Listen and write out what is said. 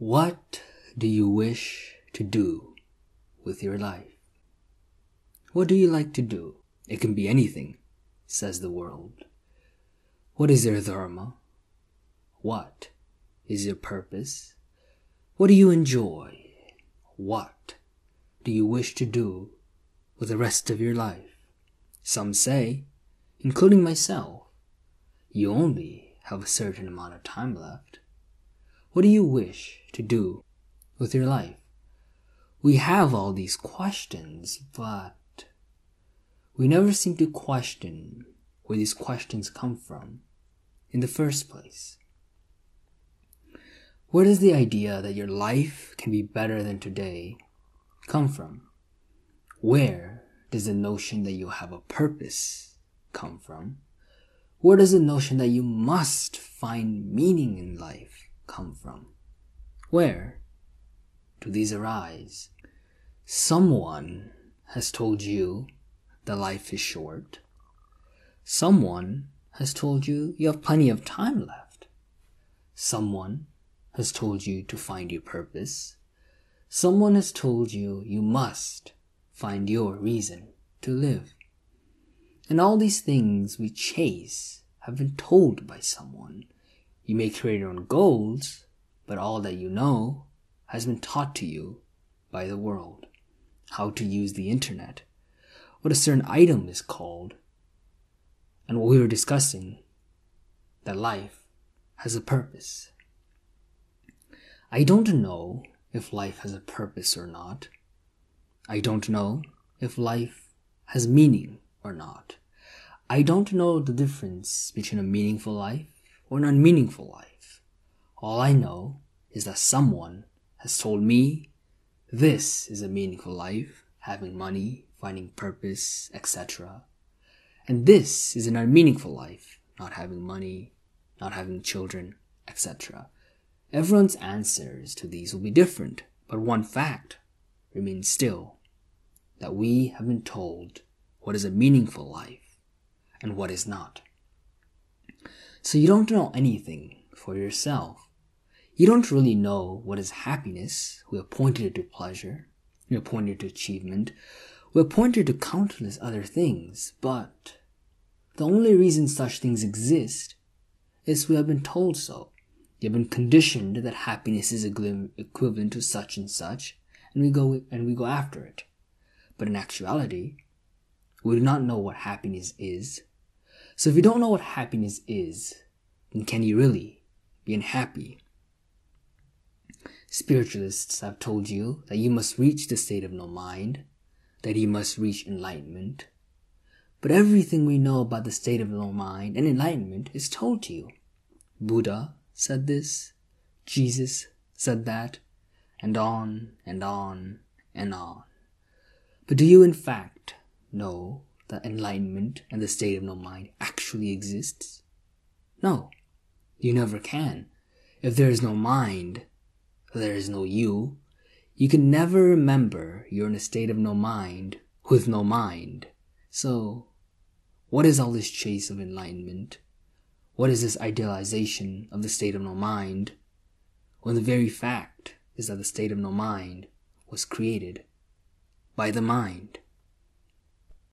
What do you wish to do with your life? What do you like to do? It can be anything, says the world. What is your dharma? What is your purpose? What do you enjoy? What do you wish to do with the rest of your life? Some say, including myself, you only have a certain amount of time left. What do you wish to do with your life? We have all these questions, but we never seem to question where these questions come from in the first place. Where does the idea that your life can be better than today come from? Where does the notion that you have a purpose come from? Where does the notion that you must find meaning in life come from? Where do these arise? Someone has told you that life is short. Someone has told you you have plenty of time left. Someone has told you to find your purpose. Someone has told you you must find your reason to live. And all these things we chase have been told by someone you may create your own goals, but all that you know has been taught to you by the world. How to use the internet, what a certain item is called, and what we were discussing that life has a purpose. I don't know if life has a purpose or not. I don't know if life has meaning or not. I don't know the difference between a meaningful life or an unmeaningful life. All I know is that someone has told me this is a meaningful life, having money, finding purpose, etc. And this is an unmeaningful life, not having money, not having children, etc. Everyone's answers to these will be different, but one fact remains still that we have been told what is a meaningful life and what is not. So you don't know anything for yourself. You don't really know what is happiness. We have pointed it to pleasure. We have pointed to achievement. We have pointed to countless other things, but the only reason such things exist is we have been told so. We have been conditioned that happiness is equivalent to such and such, and we go and we go after it. But in actuality, we do not know what happiness is, so if you don't know what happiness is, then can you really be unhappy? Spiritualists have told you that you must reach the state of no mind, that you must reach enlightenment. But everything we know about the state of no mind and enlightenment is told to you. Buddha said this, Jesus said that, and on and on and on. But do you in fact know that enlightenment and the state of no mind actually exists? No, you never can. If there is no mind, there is no you. You can never remember you're in a state of no mind with no mind. So, what is all this chase of enlightenment? What is this idealization of the state of no mind? When the very fact is that the state of no mind was created by the mind.